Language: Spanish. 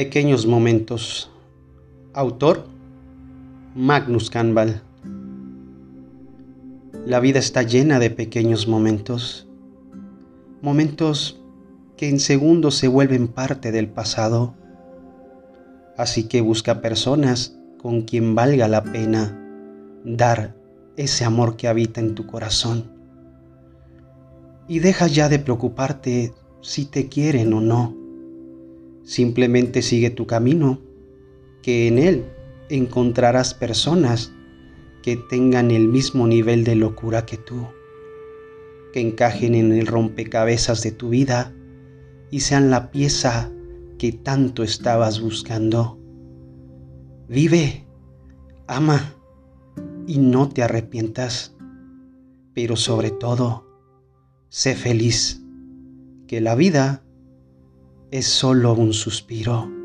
Pequeños momentos. Autor Magnus Canval. La vida está llena de pequeños momentos. Momentos que en segundos se vuelven parte del pasado. Así que busca personas con quien valga la pena dar ese amor que habita en tu corazón. Y deja ya de preocuparte si te quieren o no. Simplemente sigue tu camino, que en él encontrarás personas que tengan el mismo nivel de locura que tú, que encajen en el rompecabezas de tu vida y sean la pieza que tanto estabas buscando. Vive, ama y no te arrepientas, pero sobre todo, sé feliz, que la vida es solo un suspiro.